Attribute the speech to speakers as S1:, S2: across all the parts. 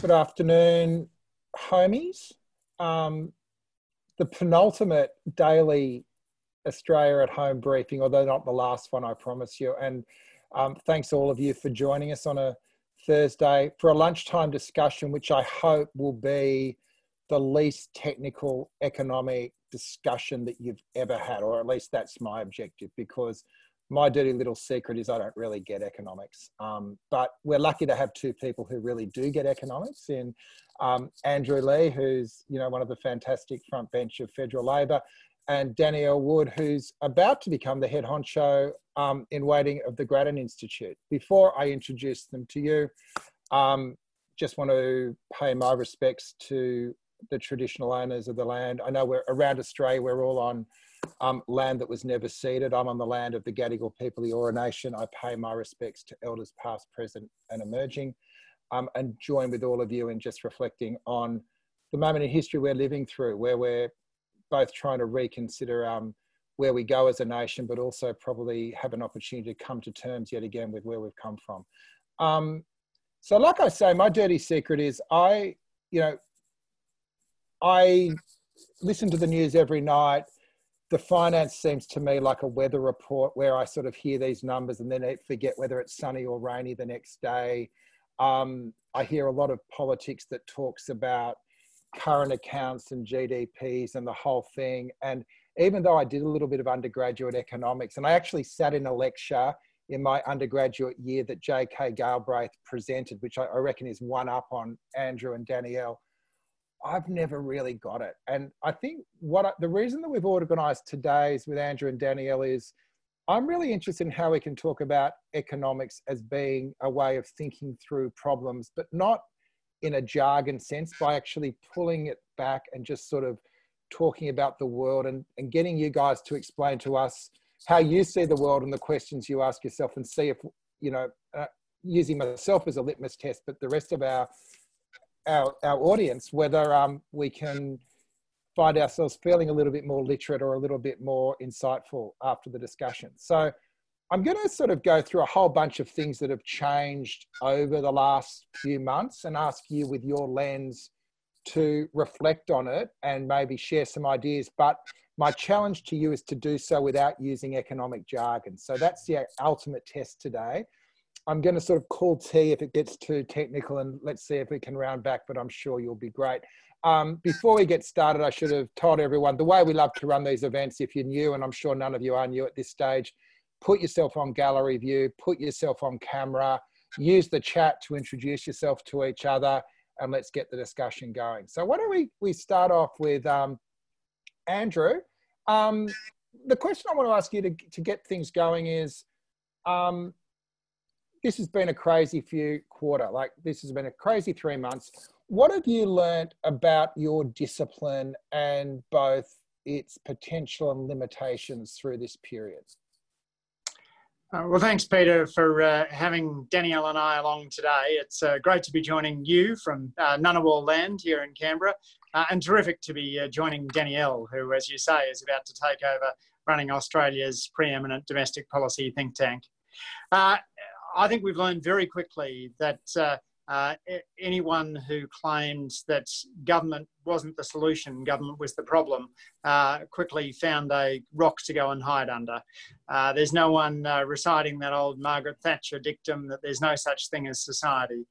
S1: Good afternoon, homies. Um, the penultimate daily Australia at home briefing, although not the last one, I promise you. And um, thanks all of you for joining us on a Thursday for a lunchtime discussion, which I hope will be the least technical economic discussion that you've ever had, or at least that's my objective, because my dirty little secret is I don't really get economics. Um, but we're lucky to have two people who really do get economics in um, Andrew Leigh, who's you know one of the fantastic front bench of federal Labor, and Danielle Wood, who's about to become the head honcho um, in waiting of the Grattan Institute. Before I introduce them to you, um, just want to pay my respects to the traditional owners of the land. I know we're around Australia, we're all on um, land that was never ceded. I'm on the land of the Gadigal people, the Eora Nation. I pay my respects to elders past, present, and emerging, um, and join with all of you in just reflecting on the moment in history we're living through, where we're both trying to reconsider um, where we go as a nation, but also probably have an opportunity to come to terms yet again with where we've come from. Um, so, like I say, my dirty secret is I, you know, I listen to the news every night the finance seems to me like a weather report where I sort of hear these numbers and then I forget whether it's sunny or rainy the next day. Um, I hear a lot of politics that talks about current accounts and GDPs and the whole thing. And even though I did a little bit of undergraduate economics, and I actually sat in a lecture in my undergraduate year that J.K. Galbraith presented, which I, I reckon is one up on Andrew and Danielle I've never really got it. And I think what I, the reason that we've organized today's with Andrew and Danielle is I'm really interested in how we can talk about economics as being a way of thinking through problems, but not in a jargon sense by actually pulling it back and just sort of talking about the world and, and getting you guys to explain to us how you see the world and the questions you ask yourself and see if, you know, uh, using myself as a litmus test, but the rest of our our, our audience whether um, we can find ourselves feeling a little bit more literate or a little bit more insightful after the discussion. So I'm going to sort of go through a whole bunch of things that have changed over the last few months and ask you with your lens to reflect on it and maybe share some ideas. But my challenge to you is to do so without using economic jargon. So that's the ultimate test today. I'm going to sort of call tea if it gets too technical, and let's see if we can round back. But I'm sure you'll be great. Um, before we get started, I should have told everyone the way we love to run these events. If you're new, and I'm sure none of you are new at this stage, put yourself on gallery view, put yourself on camera, use the chat to introduce yourself to each other, and let's get the discussion going. So why don't we we start off with um, Andrew? Um, the question I want to ask you to to get things going is. Um, this has been a crazy few quarter. Like this has been a crazy three months. What have you learned about your discipline and both its potential and limitations through this period?
S2: Uh, well, thanks, Peter, for uh, having Danielle and I along today. It's uh, great to be joining you from uh, Ngunnawal land here in Canberra, uh, and terrific to be uh, joining Danielle, who, as you say, is about to take over running Australia's preeminent domestic policy think tank. I think we've learned very quickly that uh, uh, anyone who claimed that government wasn't the solution, government was the problem, uh, quickly found a rock to go and hide under. Uh, there's no one uh, reciting that old Margaret Thatcher dictum that there's no such thing as society.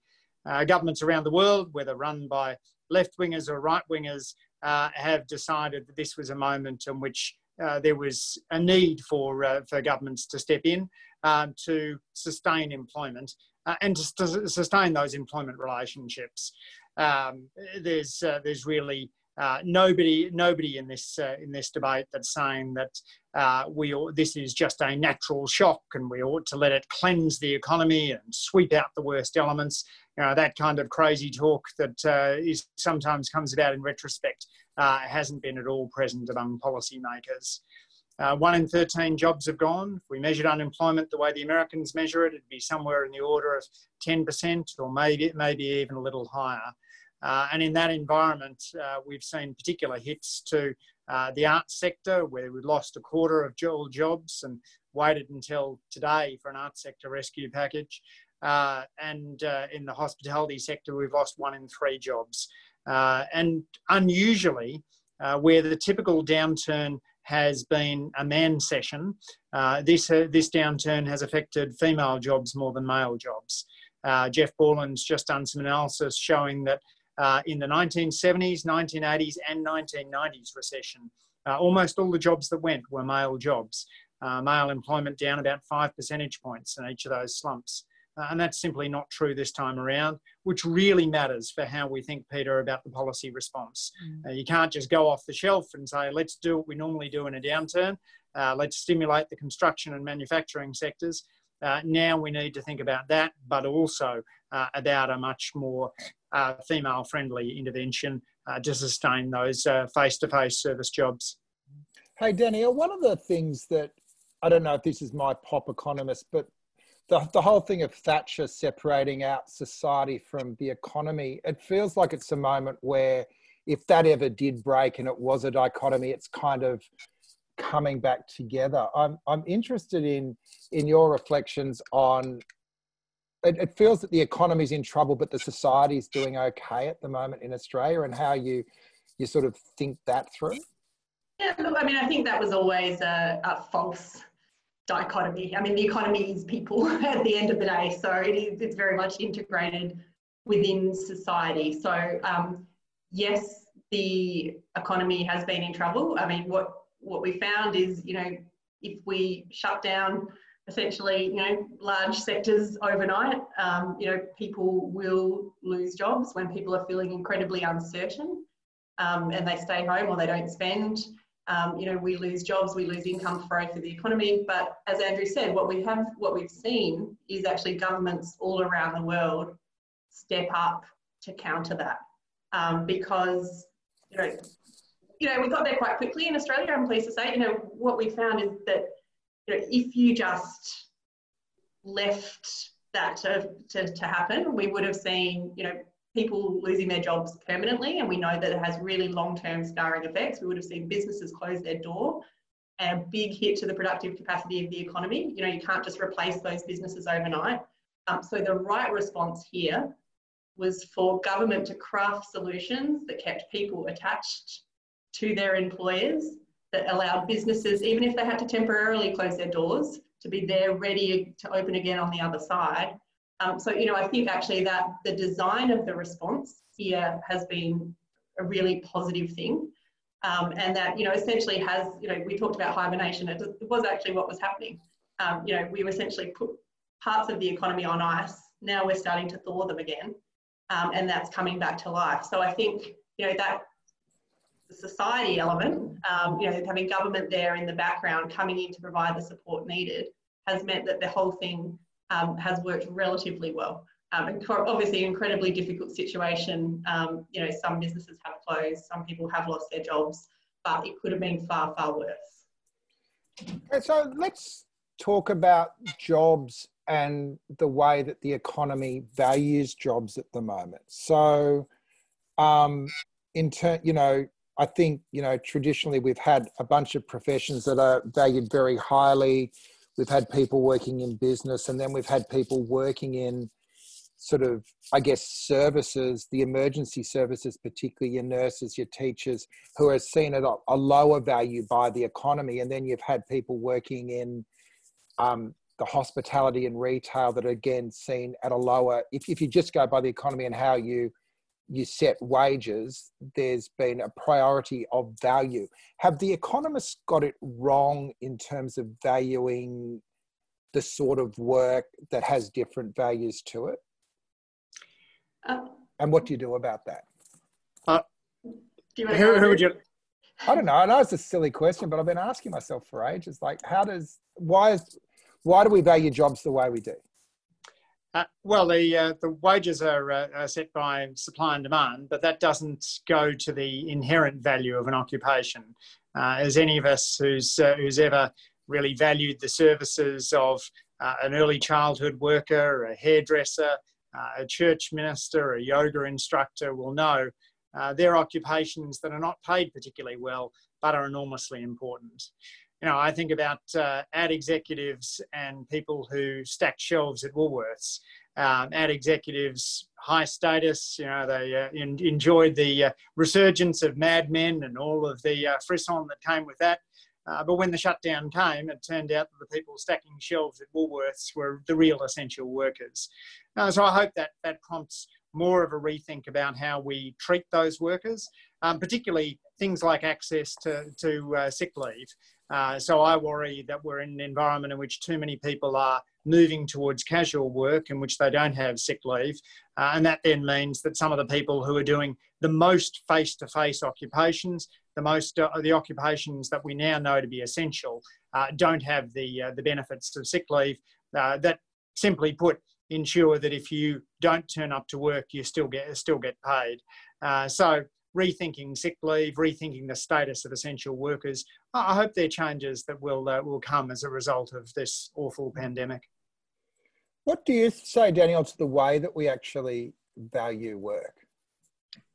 S2: Uh, governments around the world, whether run by left wingers or right wingers, have decided that this was a moment in which there was a need for, for governments to step in um, to sustain employment uh, and to, sustain those employment relationships. Um, there's uh, there's really uh, nobody nobody in this uh, in this debate that's saying that uh, we this is just a natural shock and we ought to let it cleanse the economy and sweep out the worst elements. You know, that kind of crazy talk that uh, is sometimes comes about in retrospect hasn't been at all present among policymakers. Uh, one in 13 jobs have gone. If we measured unemployment the way the Americans measure it, it'd be somewhere in the order of 10% or maybe, maybe even a little higher. Uh, and in that environment, uh, we've seen particular hits to uh, the arts sector, where we lost a quarter of all jobs and waited until today for an arts sector rescue package. uh, and uh, in the hospitality sector, we've lost one in three jobs. Uh, and unusually, uh, where the typical downturn has been a mancession, uh, this, uh, this downturn has affected female jobs more than male jobs. Jeff Borland's just done some analysis showing that in the 1970s, 1980s, and 1990s recession, almost all the jobs that went were male jobs. male employment down about five percentage points in each of those slumps. Uh, and that's simply not true this time around, which really matters for how we think, Peter, about the policy response. Mm. Uh, you can't just go off the shelf and say, let's do what we normally do in a downturn. Uh, let's stimulate the construction and manufacturing sectors. Uh, now we need to think about that, but also uh, about a much more uh, female friendly intervention to sustain those face to face service jobs.
S1: Hey, Danielle, one of the things that I don't know if this is my pop economist, but the, the whole thing of Thatcher separating out society from the economy, it feels like it's a moment where if that ever did break and it was a dichotomy, it's kind of coming back together. I'm, I'm interested in, in your reflections on it, it feels that the economy's in trouble, but the society's doing okay at the moment in Australia and how you, you sort of think that through.
S3: Yeah, look, I mean, I think that was always a, a false dichotomy. I mean, the economy is people at the end of the day, so it is it's very much integrated within society. So um, yes, the economy has been in trouble. I mean, what what we found is, you know, if we shut down essentially, you know, large sectors overnight, um, you know, people will lose jobs when people are feeling incredibly uncertain um, and they stay home or they don't spend um, you know, we lose jobs, we lose income growth for the economy. But as Andrew said, what we have, what we've seen is actually governments all around the world step up to counter that, um, because you know, you know, we got there quite quickly in Australia. I'm pleased to say, you know, what we found is that you know, if you just left that to, to, to happen, we would have seen, you know, people losing their jobs permanently, and we know that it has really long-term scarring effects. We would have seen businesses close their door and a big hit to the productive capacity of the economy. You know, you can't just replace those businesses overnight. Um, so the right response here was for government to craft solutions that kept people attached to their employers, that allowed businesses, even if they had to temporarily close their doors, to be there ready to open again on the other side um, so, you know, I think actually that the design of the response here has been a really positive thing. Um, and that, you know, essentially has, you know, we talked about hibernation, it, was actually what was happening. Um, you know, we essentially put parts of the economy on ice. Now we're starting to thaw them again. Um, and that's coming back to life. So I think, you know, that society element, um, you know, having government there in the background coming in to provide the support needed has meant that the whole thing um, has worked relatively well. Um, obviously, incredibly difficult situation. Um, you know, some businesses have closed, some people have lost their jobs, but it could have been far, far worse.
S1: So let's talk about jobs and the way that the economy values jobs at the moment. So, um, in turn, you know, I think you know traditionally we've had a bunch of professions that are valued very highly we've had people working in business and then we've had people working in sort of i guess services the emergency services particularly your nurses your teachers who are seen at a, lower value by the economy. And then you've had people working in um, the hospitality and retail that are again seen at a lower if, if you just go by the economy and how you you set wages, there's been a priority of value. Have the economists got it wrong in terms of valuing the sort of work that has different values to it? Uh, and what do you do about that?
S2: Uh, do who, who would you?
S1: I don't know. I know it's a silly question, but I've been asking myself for ages. Like, how does why is why do we value jobs the way we do?
S2: Uh, well, the uh, the wages are, uh, are, set by supply and demand, but that doesn't go to the inherent value of an occupation. Uh, as any of us who's uh, who's ever really valued the services of uh, an early childhood worker, a hairdresser, a church minister, a yoga instructor will know, they're occupations that are not paid particularly well, but are enormously important. You know, I think about uh, ad executives and people who stack shelves at Woolworths. Um, ad executives, high status, you know, they uh, in, enjoyed the uh, resurgence of Mad Men and all of the uh, frisson that came with that. Uh, but when the shutdown came, it turned out that the people stacking shelves at Woolworths were the real essential workers. Uh, so I hope that that prompts more of a rethink about how we treat those workers, um, particularly things like access to, to uh, sick leave. Uh, so I worry that we're in an environment in which too many people are moving towards casual work in which they don't have sick leave. Uh, and that then means that some of the people who are doing the most face-to-face occupations, the most uh, the occupations that we now know to be essential, uh, don't have the, uh, the benefits of sick leave. Uh, that simply put, ensure that if you don't turn up to work, you still get, still get paid. so rethinking sick leave, rethinking the status of essential workers. I hope there are changes that will uh, will come as a result of this awful pandemic.
S1: What do you say, Danielle, to the way that we actually value work?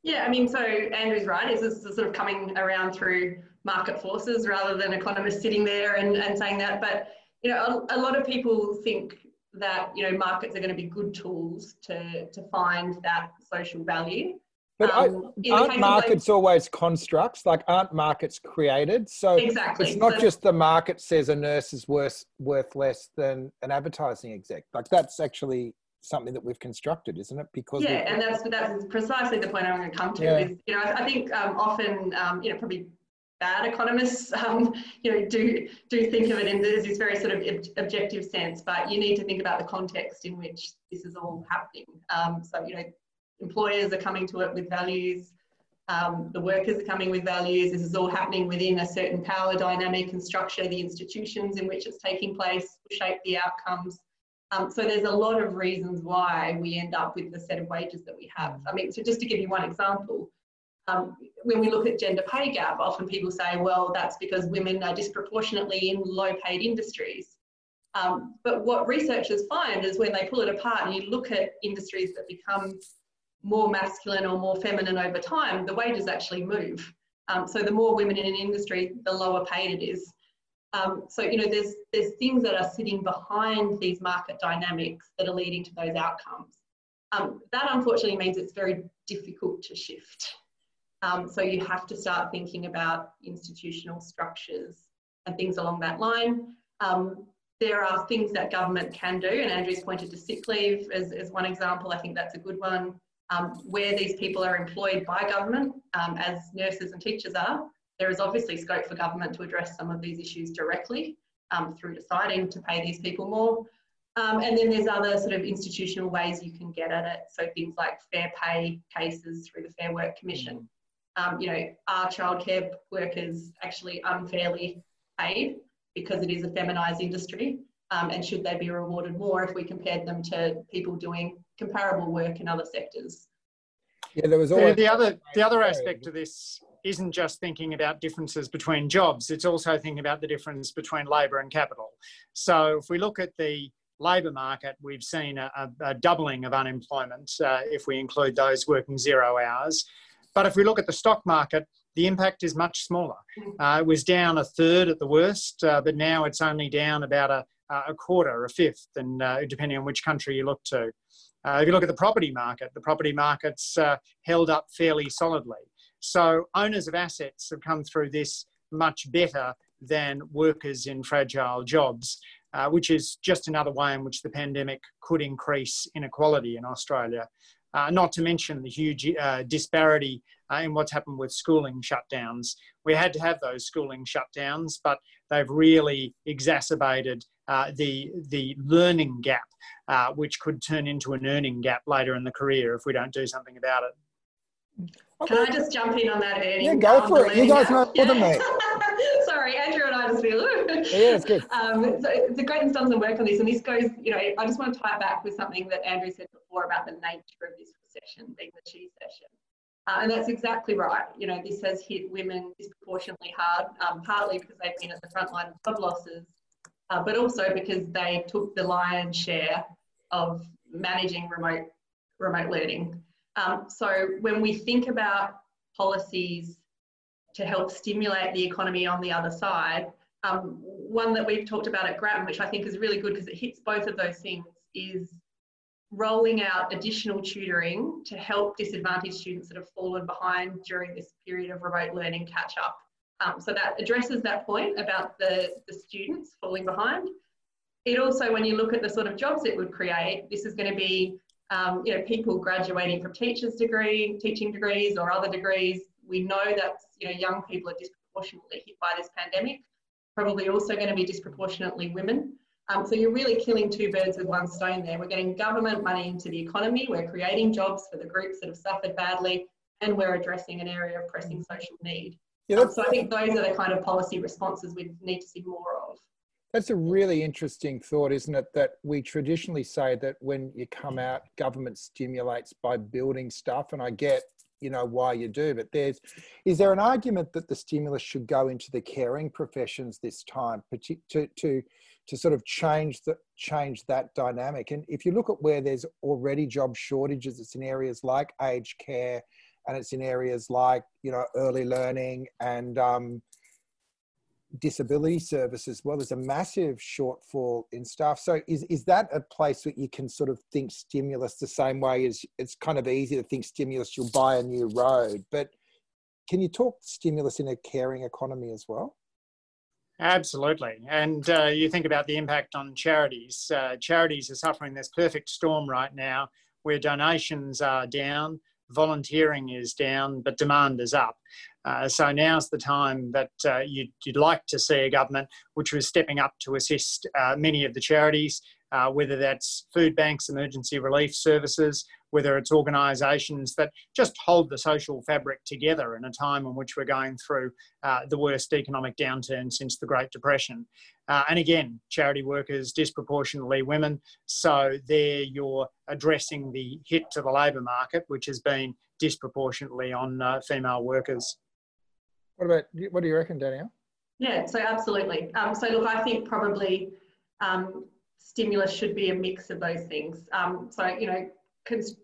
S3: Yeah, I mean, so Andrew's right. Is this sort of coming around through market forces rather than economists sitting there and, and saying that? But you know, a, a lot of people think that you know markets are going to be good tools to to find that social value.
S1: But um, aren't markets like, always constructs? Like, aren't markets created? So
S3: exactly.
S1: it's not
S3: so,
S1: just the market says a nurse is worth worth less than an advertising exec. Like, that's actually something that we've constructed, isn't it?
S3: Because yeah, and that's that's precisely the point I'm going to come to. Yeah. Is you know I, I think um, often um, you know probably bad economists um, you know do do think of it in this very sort of objective sense, but you need to think about the context in which this is all happening. Um, so you know employers are coming to it with values, um, the workers are coming with values. This is all happening within a certain power dynamic and structure. The institutions in which it's taking place shape the outcomes. Um, so there's a lot of reasons why we end up with the set of wages that we have. I mean, so just to give you one example, um, when we look at gender pay gap, often people say, well, that's because women are disproportionately in low paid industries. Um, but what researchers find is when they pull it apart and you look at industries that become more masculine or more feminine over time, the wages actually move. Um, so the more women in an industry, the lower paid it is. Um, so you know, there's there's things that are sitting behind these market dynamics that are leading to those outcomes. Um, that unfortunately means it's very difficult to shift. Um, so you have to start thinking about institutional structures and things along that line. Um, there are things that government can do, and Andrew's pointed to sick leave as, as one example. I think that's a good one um, where these people are employed by government, um, as nurses and teachers are, there is obviously scope for government to address some of these issues directly um, through deciding to pay these people more. Um, and then there's other sort of institutional ways you can get at it. So things like fair pay cases through the Fair Work Commission. Um, you know, are childcare workers actually unfairly paid because it is a feminised industry? Um, and should they be rewarded more if we compared them to people doing comparable work in other sectors.
S1: Yeah, there was always
S2: the other the other aspect to this isn't just thinking about differences between jobs. It's also thinking about the difference between labour and capital. So if we look at the labour market, we've seen a, a doubling of unemployment uh, if we include those working zero hours. But if we look at the stock market, the impact is much smaller. Uh, it was down a third at the worst, uh, but now it's only down about a, a quarter, a fifth, and uh, depending on which country you look to. Uh, if you look at the property market, the property market's uh, held up fairly solidly. So owners of assets have come through this much better than workers in fragile jobs, uh, which is just another way in which the pandemic could increase inequality in Australia. Uh, not to mention the huge uh, disparity uh, in what's happened with schooling shutdowns. We had to have those schooling shutdowns, but they've really exacerbated uh, the, the learning gap, uh, which could turn into an earning gap later in the career if we don't do something about it.
S3: Can I just jump in on that earning?
S1: Yeah, go for it. You guys know more than me.
S3: Sorry, Andrew and I just feel.
S1: yeah, it's good.
S3: Um, so it's a great and done some work on this, and this goes. You know, I just want to tie it back with something that Andrew said before about the nature of this recession being the she session. Uh, and that's exactly right. You know, this has hit women disproportionately hard, um, partly because they've been at the front line of job losses, uh, but also because they took the lion's share of managing remote remote learning. Um, so when we think about policies to help stimulate the economy on the other side, Um, one that we've talked about at Grattan, which I think is really good because it hits both of those things, is rolling out additional tutoring to help disadvantaged students that have fallen behind during this period of remote learning catch up. Um, so that addresses that point about the, the students falling behind. It also, when you look at the sort of jobs it would create, this is going to be um, you know, people graduating from teachers degree, teaching degrees or other degrees. We know that you know, young people are disproportionately hit by this pandemic, probably also going to be disproportionately women. Um, so you're really killing two birds with one stone there. We're getting government money into the economy, we're creating jobs for the groups that have suffered badly, and we're addressing an area of pressing social need. Yeah, um, so I think those are the kind of policy responses we need to see more of.
S1: That's a really interesting thought, isn't it? That we traditionally say that when you come out, government stimulates by building stuff, and I get you know why you do but there's is there an argument that the stimulus should go into the caring professions this time to to to sort of change the change that dynamic and if you look at where there's already job shortages it's in areas like aged care and it's in areas like you know early learning and um, disability services. well. There's a massive shortfall in staff. So is, is that a place that you can sort of think stimulus the same way as it's kind of easy to think stimulus, you'll buy a new road. But can you talk stimulus in a caring economy as well?
S2: Absolutely. And uh, you think about the impact on charities. Uh, charities are suffering this perfect storm right now where donations are down, volunteering is down, but demand is up. Uh, so now's the time that uh, you'd, you'd, like to see a government which was stepping up to assist uh, many of the charities, uh, whether that's food banks, emergency relief services, whether it's organisations that just hold the social fabric together in a time in which we're going through uh, the worst economic downturn since the Great Depression. Uh, and again, charity workers disproportionately women, so there you're addressing the hit to the labour market, which has been disproportionately on female workers.
S1: What about what do you reckon, Danielle?
S3: Yeah, so absolutely. Um, so look, I think probably um, stimulus should be a mix of those things. Um, so you know, cons-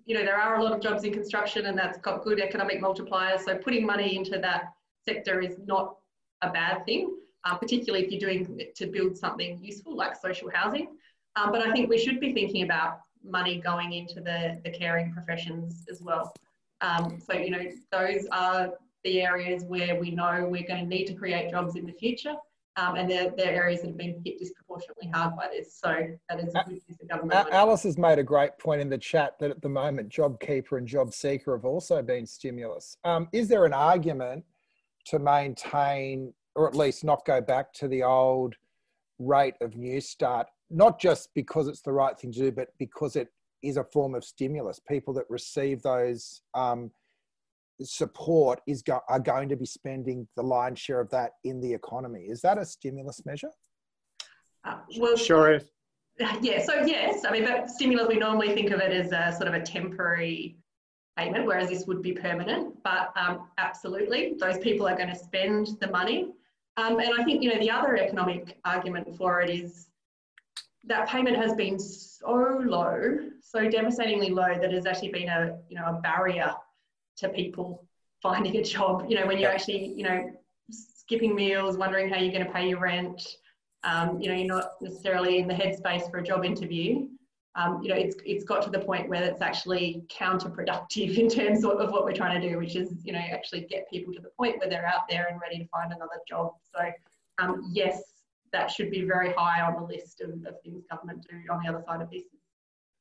S3: you know, there are a lot of jobs in construction, and that's got good economic multipliers. So putting money into that sector is not a bad thing, uh, particularly if you're doing it to build something useful like social housing. Um, but I think we should be thinking about money going into the, the caring professions as well. Um, so, you know, those are the areas where we know we're going to need to create jobs in the future. Um, and they're, they're areas that have been hit disproportionately hard by this. So that is a good piece of government.
S1: Alice has made a great point in the chat that at the moment, JobKeeper and JobSeeker have also been stimulus. Um, is there an argument to maintain, or at least not go back to the old rate of Newstart, not just because it's the right thing to do, but because it is a form of stimulus? People that receive those um, support is go- are going to be spending the lion's share of that in the economy. Is that a stimulus measure?
S2: Uh, well, sure.
S3: Yeah. So yes, I mean, but stimulus we normally think of it as a sort of a temporary payment, whereas this would be permanent. But um, absolutely, those people are going to spend the money. Um, and I think you know the other economic argument for it is that payment has been so low, so devastatingly low that has actually been a you know a barrier to people finding a job. You know, when you're actually, you know, skipping meals, wondering how you're going to pay your rent. Um, you know, you're not necessarily in the headspace for a job interview. Um, you know, it's it's got to the point where it's actually counterproductive in terms of, of, what we're trying to do, which is you know actually get people to the point where they're out there and ready to find another job. So um, yes, that should be very high on the list of, of things government do on the other side of this.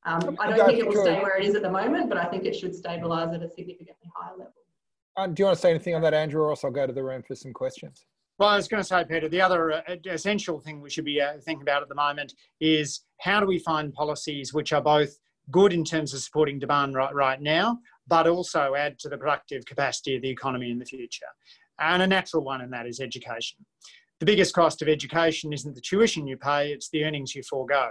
S3: Um, I don't think it will stay where it is at the moment, but I think it should stabilise at a significantly higher level.
S1: Uh, do you want to say anything on that, Andrew, or else I'll go to the room for some questions?
S2: Well, I was going to say, Peter, the other uh, essential thing we should be uh, thinking about at the moment is how do we find policies which are both good in terms of supporting demand right, right now, but also add to the productive capacity of the economy in the future. And a natural one in that is education. The biggest cost of education isn't the tuition you pay, it's the earnings you forego.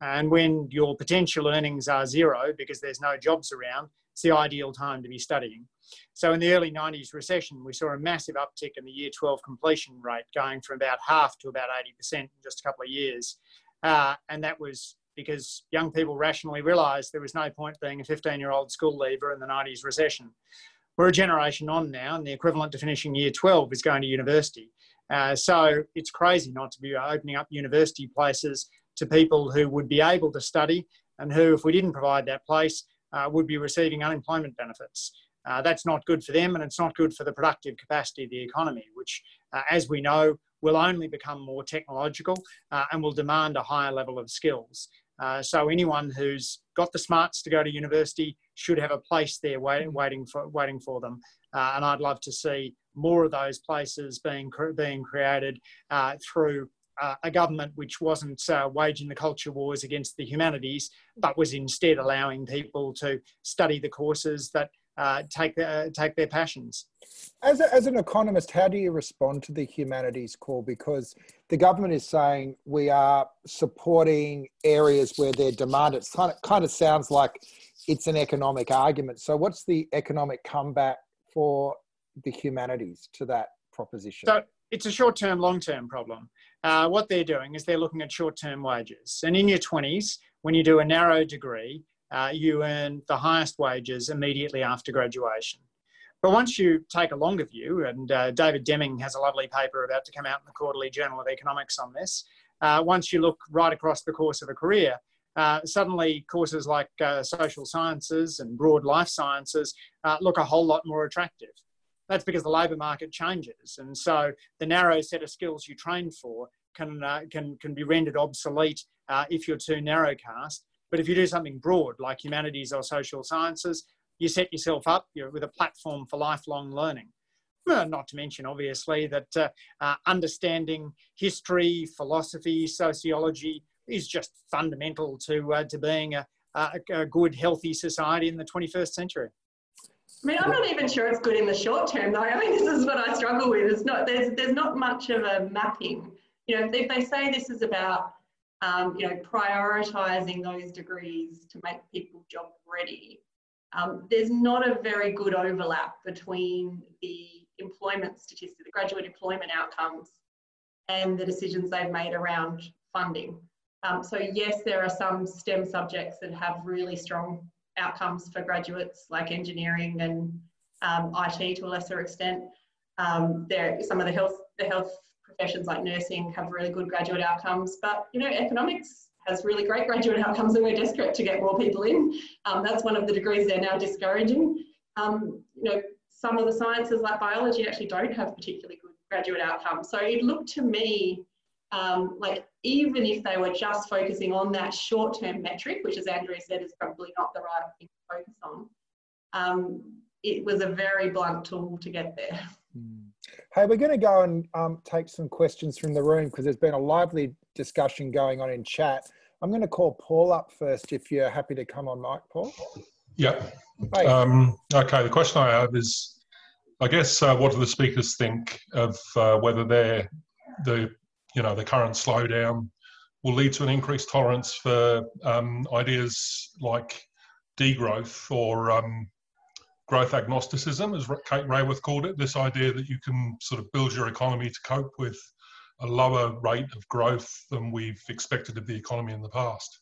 S2: And when your potential earnings are zero because there's no jobs around, it's the ideal time to be studying. So in the early 90s recession, we saw a massive uptick in the year 12 completion rate, going from about half to about 80% in just a couple of years. Uh, and that was because young people rationally realised there was no point being a 15 year old school leaver in the 90s recession. We're a generation on now, and the equivalent to finishing year 12 is going to university. Uh, so it's crazy not to be opening up university places to people who would be able to study and who, if we didn't provide that place, uh, would be receiving unemployment benefits. Uh, that's not good for them and it's not good for the productive capacity of the economy, which, uh, as we know, will only become more technological uh, and will demand a higher level of skills. Uh, so anyone who's got the smarts to go to university should have a place there wait, waiting for waiting for them. Uh, and I'd love to see more of those places being being created through uh, a government which wasn't uh, waging the culture wars against the humanities, but was instead allowing people to study the courses that uh, take uh, take their passions.
S1: As, a, as an economist, how do you respond to the humanities call? Because the government is saying we are supporting areas where they're demanded. It kind of, kind of sounds like it's an economic argument. So, what's the economic comeback for the humanities to that proposition?
S2: So, it's a short term, long term problem. Uh, what they're doing is they're looking at short term wages. And in your 20s, when you do a narrow degree, uh, you earn the highest wages immediately after graduation. But once you take a longer view, and uh, David Deming has a lovely paper about to come out in the Quarterly Journal of Economics on this, uh, once you look right across the course of a career, uh, suddenly courses like social sciences and broad life sciences look a whole lot more attractive. That's because the labour market changes, and so the narrow set of skills you trained for can uh, can can be rendered obsolete if you're too narrow cast. But if you do something broad like humanities or social sciences, you set yourself up with a platform for lifelong learning. Well, not to mention, obviously, that uh, uh, understanding history, philosophy, sociology is just fundamental to, uh, to being a, a, a good, healthy society in the 21st century.
S3: I mean, I'm not even sure it's good in the short term, though. I mean, this is what I struggle with. It's not there's there's not much of a mapping. You know, if they say this is about um, you know, prioritizing those degrees to make people job ready. Um, there's not a very good overlap between the employment statistics, the graduate employment outcomes, and the decisions they've made around funding. Um, so yes, there are some STEM subjects that have really strong outcomes for graduates, like engineering and um, IT to a lesser extent. Um, there, some of the health, the health professions like nursing have really good graduate outcomes, but you know, economics has really great graduate outcomes and we're desperate to get more people in. Um, that's one of the degrees they're now discouraging. Um, you know, some of the sciences like biology actually don't have particularly good graduate outcomes. So it looked to me um, like even if they were just focusing on that short-term metric, which as Andrea said is probably not the right thing to focus on, um, it was a very blunt tool to get there. Mm.
S1: Hey, we're going to go and um, take some questions from the room because there's been a lively discussion going on in chat. I'm going to call Paul up first if you're happy to come on mic, Paul.
S4: Yeah. Hey. Um, okay, the question I have is I guess uh, what do the speakers think of uh, whether they're the you know the current slowdown will lead to an increased tolerance for um, ideas like degrowth or um, growth agnosticism, as Kate Raworth called it, this idea that you can sort of build your economy to cope with a lower rate of growth than we've expected of the economy in the past.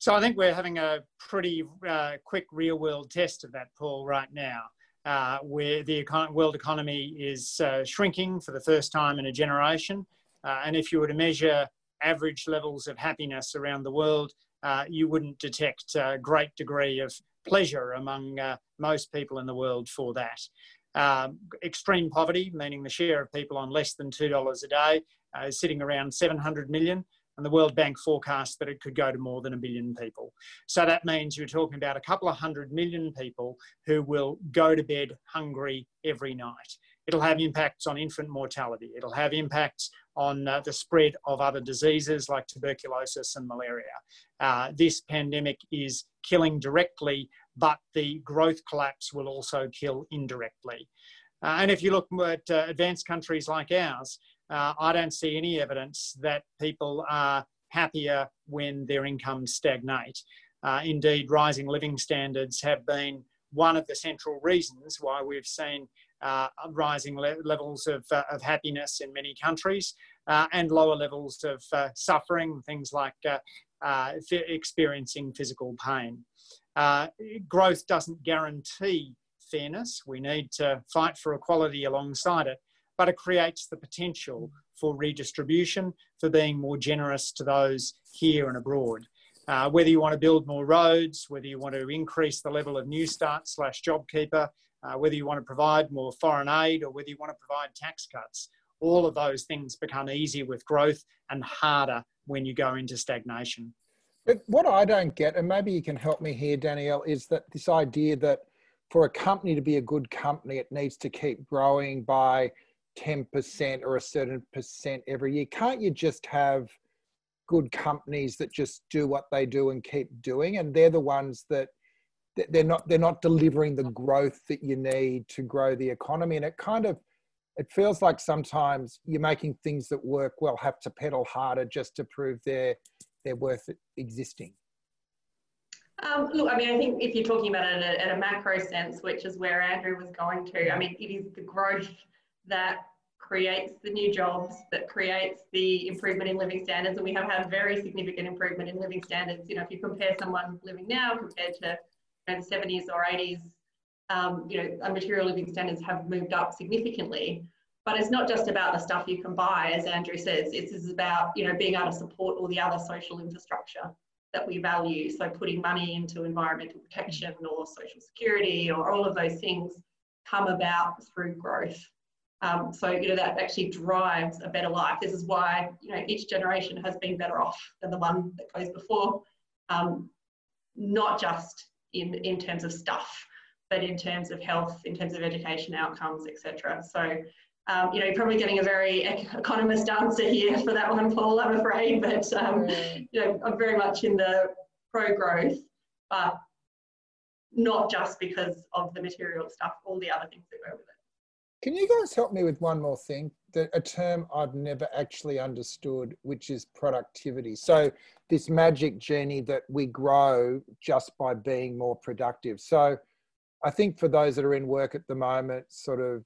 S2: So I think we're having a pretty uh, quick real world test of that, Paul, right now, uh, where the econ world economy is uh, shrinking for the first time in a generation. Uh, and if you were to measure average levels of happiness around the world, uh, you wouldn't detect a great degree of pleasure among uh, most people in the world for that. Um, extreme poverty, meaning the share of people on less than $2 a day, uh, is sitting around 700 million, and the World Bank forecasts that it could go to more than a billion people. So that means you're talking about a couple of hundred million people who will go to bed hungry every night. It'll have impacts on infant mortality. It'll have impacts on uh, the spread of other diseases like tuberculosis and malaria. Uh, this pandemic is killing directly, but the growth collapse will also kill indirectly. Uh, and if you look at uh, advanced countries like ours, uh, I don't see any evidence that people are happier when their incomes stagnate. Uh, indeed, rising living standards have been one of the central reasons why we've seen uh, rising le levels of, uh, of happiness in many countries uh, and lower levels of uh, suffering, things like uh, uh, experiencing physical pain. growth doesn't guarantee fairness. We need to fight for equality alongside it. but it creates the potential for redistribution, for being more generous to those here and abroad. Whether you want to build more roads, whether you want to increase the level of Newstart slash JobKeeper, uh, whether you want to provide more foreign aid or whether you want to provide tax cuts, all of those things become easier with growth and harder when you go into stagnation.
S1: But what I don't get, and maybe you can help me here, Danielle, is that this idea that for a company to be a good company, it needs to keep growing by 10% or a certain percent every year. Can't you just have good companies that just do what they do and keep doing? And they're the ones that they're not they're not delivering the growth that you need to grow the economy. And it kind of it feels like sometimes you're making things that work well have to pedal harder just to prove they're they're worth existing.
S3: Um, look, I mean, I think if you're talking about it a, at a, macro sense, which is where Andrew was going to, I mean, it is the growth that creates the new jobs, that creates the improvement in living standards. And we have had very significant improvement in living standards. You know, if you compare someone living now compared to the 70s or 80s, um, you know, material living standards have moved up significantly. But it's not just about the stuff you can buy, as Andrew says. It's about you know being able to support all the other social infrastructure that we value. So putting money into environmental protection or social security or all of those things come about through growth. Um, so you know that actually drives a better life. This is why you know each generation has been better off than the one that goes before, um, not just in in terms of stuff, but in terms of health, in terms of education outcomes, etc. So um, you know, you're probably getting a very economist answer here for that one, Paul, I'm afraid, but um, you know, I'm very much in the pro growth, but not just because of the material stuff, all the other things that go with it.
S1: Can you guys help me with one more thing? The, a term I've never actually understood, which is productivity. So, this magic journey that we grow just by being more productive. So, I think for those that are in work at the moment, sort of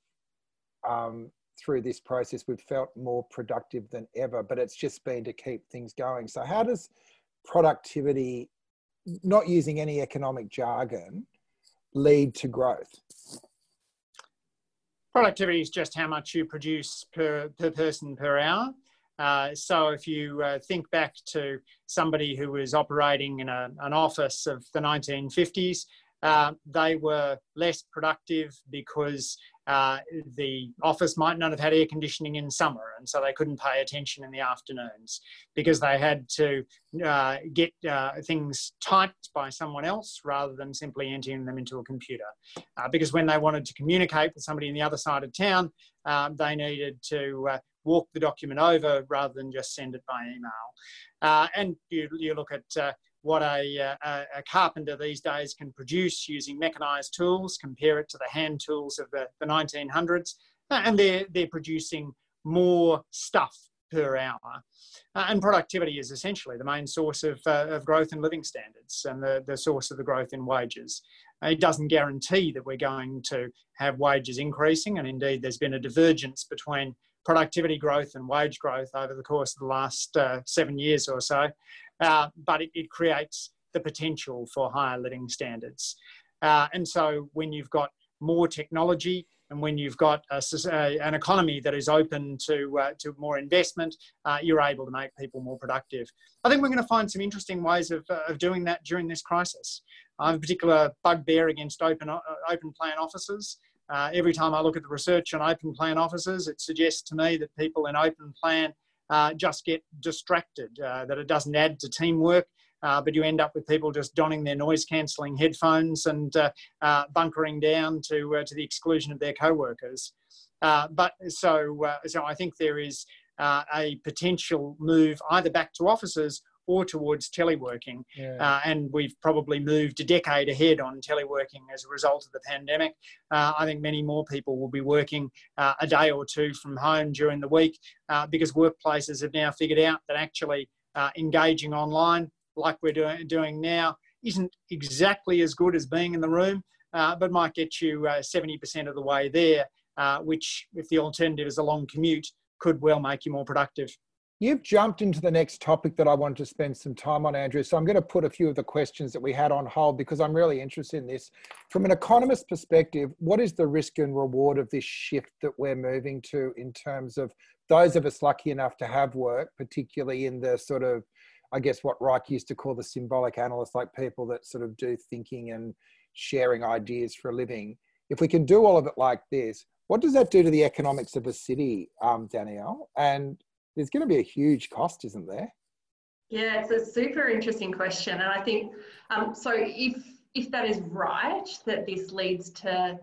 S1: um, through this process, we've felt more productive than ever, but it's just been to keep things going. So, how does productivity, not using any economic jargon, lead to growth?
S2: Productivity is just how much you produce per, per person per hour. Uh, so if you uh, think back to somebody who was operating in a, an office of the 1950s, uh, they were less productive because uh, the office might not have had air conditioning in summer, and so they couldn't pay attention in the afternoons because they had to uh, get uh, things typed by someone else rather than simply entering them into a computer. Uh, because when they wanted to communicate with somebody in the other side of town, um, they needed to uh, walk the document over rather than just send it by email. and you, you look at what a, uh, a, a, carpenter these days can produce using mechanized tools, compare it to the hand tools of the, the 1900s, uh, and they're, they're producing more stuff per hour. Uh, and productivity is essentially the main source of, uh, of growth in living standards and the, the source of the growth in wages. Uh, it doesn't guarantee that we're going to have wages increasing, and indeed, there's been a divergence between productivity growth and wage growth over the course of the last uh, seven years or so uh, but it, it, creates the potential for higher living standards. Uh, and so when you've got more technology and when you've got a, an economy that is open to, uh, to more investment, uh, you're able to make people more productive. I think we're going to find some interesting ways of, uh, of doing that during this crisis. I have a particular bugbear against open, uh, open plan offices. Uh, every time I look at the research on open plan offices, it suggests to me that people in open plan uh, just get distracted, uh, that it doesn't add to teamwork. Uh, but you end up with people just donning their noise cancelling headphones and uh, uh, bunkering down to, to the exclusion of their co-workers. but so, so I think there is a potential move either back to offices or towards teleworking. Yeah. Uh, and we've probably moved a decade ahead on teleworking as a result of the pandemic. Uh, I think many more people will be working uh, a day or two from home during the week uh, because workplaces have now figured out that actually uh, engaging online, like we're doing, doing now, isn't exactly as good as being in the room, uh, but might get you 70% of the way there, which, if the alternative is a long commute, could well make you more productive.
S1: You've jumped into the next topic that I wanted to spend some time on, Andrew. So I'm going to put a few of the questions that we had on hold because I'm really interested in this. From an economist perspective, what is the risk and reward of this shift that we're moving to in terms of those of us lucky enough to have work, particularly in the sort of, I guess, what Reich used to call the symbolic analysts, like people that sort of do thinking and sharing ideas for a living. If we can do all of it like this, what does that do to the economics of a city, um, Danielle? And there's going to be a huge cost, isn't there?
S3: Yeah, it's a super interesting question, and I think um, so. If if that is right, that this leads to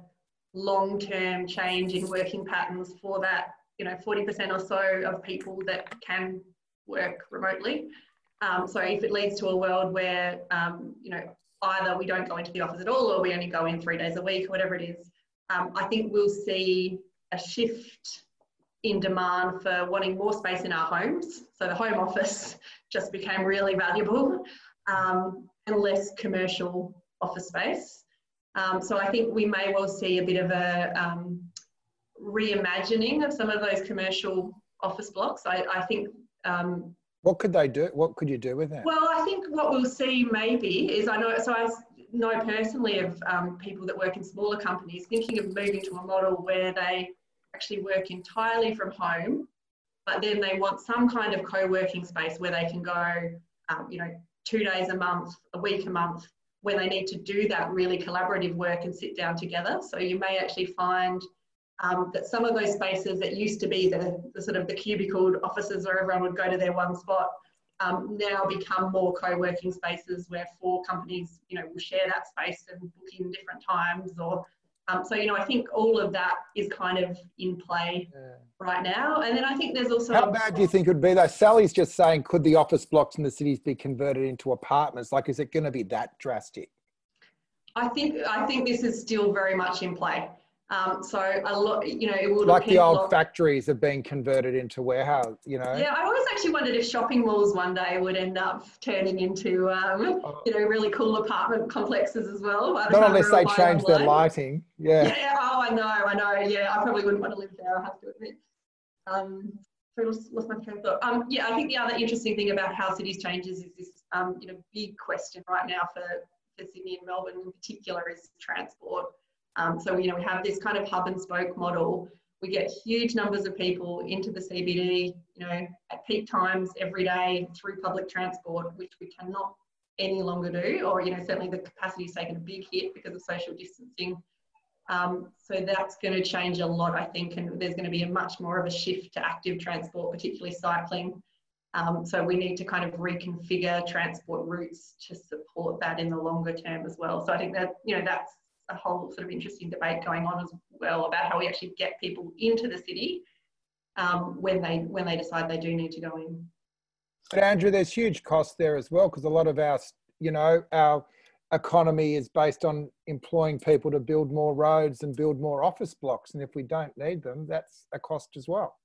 S3: long-term change in working patterns for that, you know, 40% or so of people that can work remotely. Um, so if it leads to a world where, um, you know, either we don't go into the office at all or we only go in three days a week or whatever it is, um, I think we'll see a shift in demand for wanting more space in our homes. So the home office just became really valuable um, and less commercial office space. Um, so I think we may well see a bit of a um, reimagining of some of those commercial office blocks. I, I think. Um,
S1: what could they do? What could you do with that?
S3: Well, I think what we'll see maybe is I know. So I know personally of um, people that work in smaller companies thinking of moving to a model where they actually work entirely from home, but then they want some kind of co-working space where they can go, um, you know, two days a month, a week a month, when they need to do that really collaborative work and sit down together. So you may actually find um, that some of those spaces that used to be the, the, sort of the cubicle offices where everyone would go to their one spot um, now become more co-working spaces where four companies, you know, will share that space and book in different times or um, so, you know, I think all of that is kind of in play yeah. right now. And then I think there's also.
S1: How bad do you think it would be though? Sally's just saying, could the office blocks in the cities be converted into apartments? Like, is it going to be that drastic?
S3: I think I think this is still very much in play. Um, so a lot, you know, it will
S1: like the old factories have been converted into warehouse. You know.
S3: Yeah, I always actually wondered if shopping malls one day would end up turning into, um, oh. you know, really cool apartment complexes as well.
S1: Not unless they change their lighting. Yeah.
S3: Yeah. Oh, I know. I know. Yeah, I probably wouldn't want to live there. I have to admit. Um, so lost, lost my train of thought. Um, yeah, I think the other interesting thing about how cities changes is this, um, you know, big question right now for, for Sydney and Melbourne in particular is transport. Um, so, you know, we have this kind of hub and spoke model. We get huge numbers of people into the CBD, you know, at peak times every day through public transport, which we cannot any longer do, or, you know, certainly the capacity is taken a big hit because of social distancing. Um, so that's going to change a lot, I think, and there's going to be a much more of a shift to active transport, particularly cycling. Um, so we need to kind of reconfigure transport routes to support that in the longer term as well. So I think that, you know, that's a whole sort of interesting debate going on as well about how we actually get people into the city um, when they when they decide they do need to go in.
S1: But Andrew, there's huge costs there as well because a lot of our, you know, our economy is based on employing people to build more roads and build more office blocks, and if we don't need them, that's a cost as well.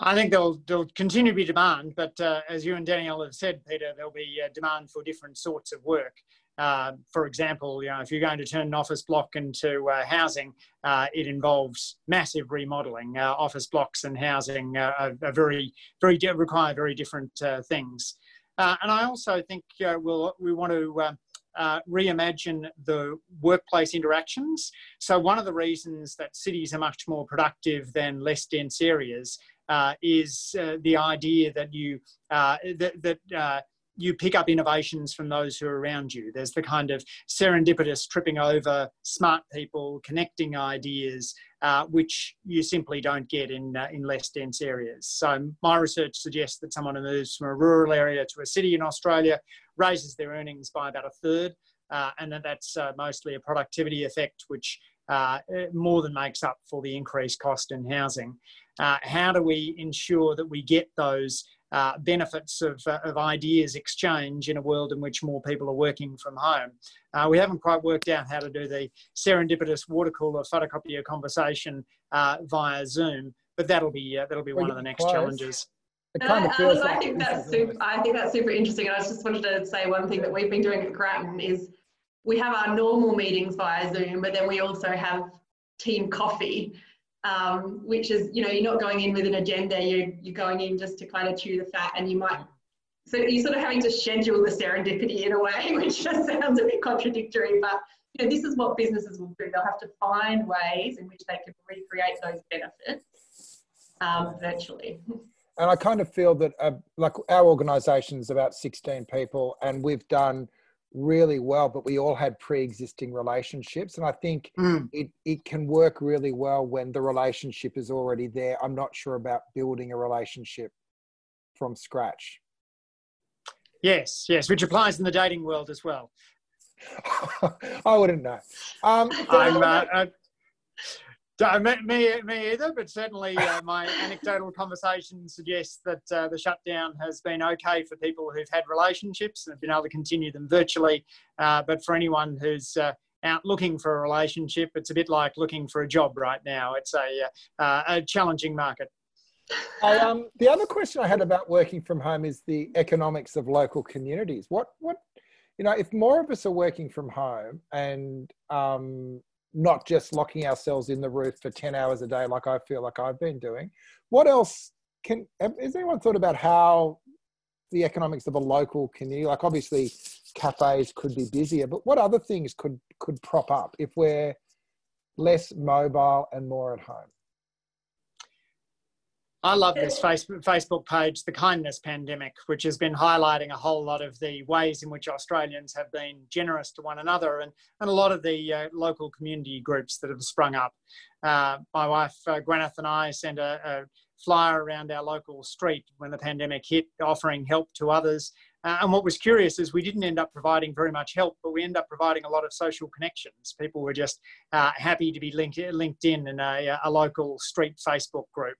S2: I think there'll, there'll continue to be demand, but uh, as you and Danielle have said, Peter, there'll be uh, demand for different sorts of work. Uh, for example, you know, if you're going to turn an office block into uh, housing, uh, it involves massive remodeling. Uh, office blocks and housing are, are, very, very require very different uh, things. and I also think we'll, we want to uh, reimagine the workplace interactions. So one of the reasons that cities are much more productive than less dense areas uh, is uh, the idea that you that, that you pick up innovations from those who are around you. There's the kind of serendipitous tripping over smart people, connecting ideas, uh, which you simply don't get in, uh, in less dense areas. So my research suggests that someone who moves from a rural area to a city in Australia raises their earnings by about a third, uh, and that that's uh, mostly a productivity effect, which uh, more than makes up for the increased cost in housing. Uh, how do we ensure that we get those uh, benefits of, uh, of ideas exchange in a world in which more people are working from home. Uh, we haven't quite worked out how to do the serendipitous water cooler photocopier conversation uh, via Zoom, but that'll be uh, that'll be well, one of the next close. challenges.
S3: Kind of I, I think that's super, I think that's super interesting. And I just wanted to say one thing that we've been doing at Grattan is we have our normal meetings via Zoom, but then we also have team coffee um, which is, you know, you're not going in with an agenda, you're, you're going in just to kind of chew the fat and you might, so you're sort of having to schedule the serendipity in a way, which just sounds a bit contradictory, but you know, this is what businesses will do. They'll have to find ways in which they can recreate those benefits um, virtually.
S1: And I kind of feel that, uh, like, our organisation is about 16 people, and we've done really well, but we all had pre-existing relationships, and I think mm. it it can work really well when the relationship is already there. I'm not sure about building a relationship from scratch.
S2: Yes, yes, which applies in the dating world as well.
S1: I wouldn't know. Um,
S2: I'm, uh, uh, me, me, me either, but certainly uh, my anecdotal conversation suggests that uh, the shutdown has been okay for people who've had relationships and have been able to continue them virtually. Uh, but for anyone who's uh, out looking for a relationship, it's a bit like looking for a job right now. It's a, uh, a challenging market.
S1: I, um, the other question I had about working from home is the economics of local communities. What, what, you know, if more of us are working from home and um, not just locking ourselves in the roof for 10 hours a day like I feel like I've been doing. What else can, has anyone thought about how the economics of a local community, like obviously cafes could be busier, but what other things could, could prop up if we're less mobile and more at home?
S2: I love this Facebook page, The Kindness Pandemic, which has been highlighting a whole lot of the ways in which Australians have been generous to one another and, and a lot of the uh, local community groups that have sprung up. Uh, my wife, uh, Gwyneth, and I sent a, a flyer around our local street when the pandemic hit, offering help to others. Uh, and what was curious is we didn't end up providing very much help, but we ended up providing a lot of social connections. People were just uh, happy to be linked, linked in in a, a local street Facebook group.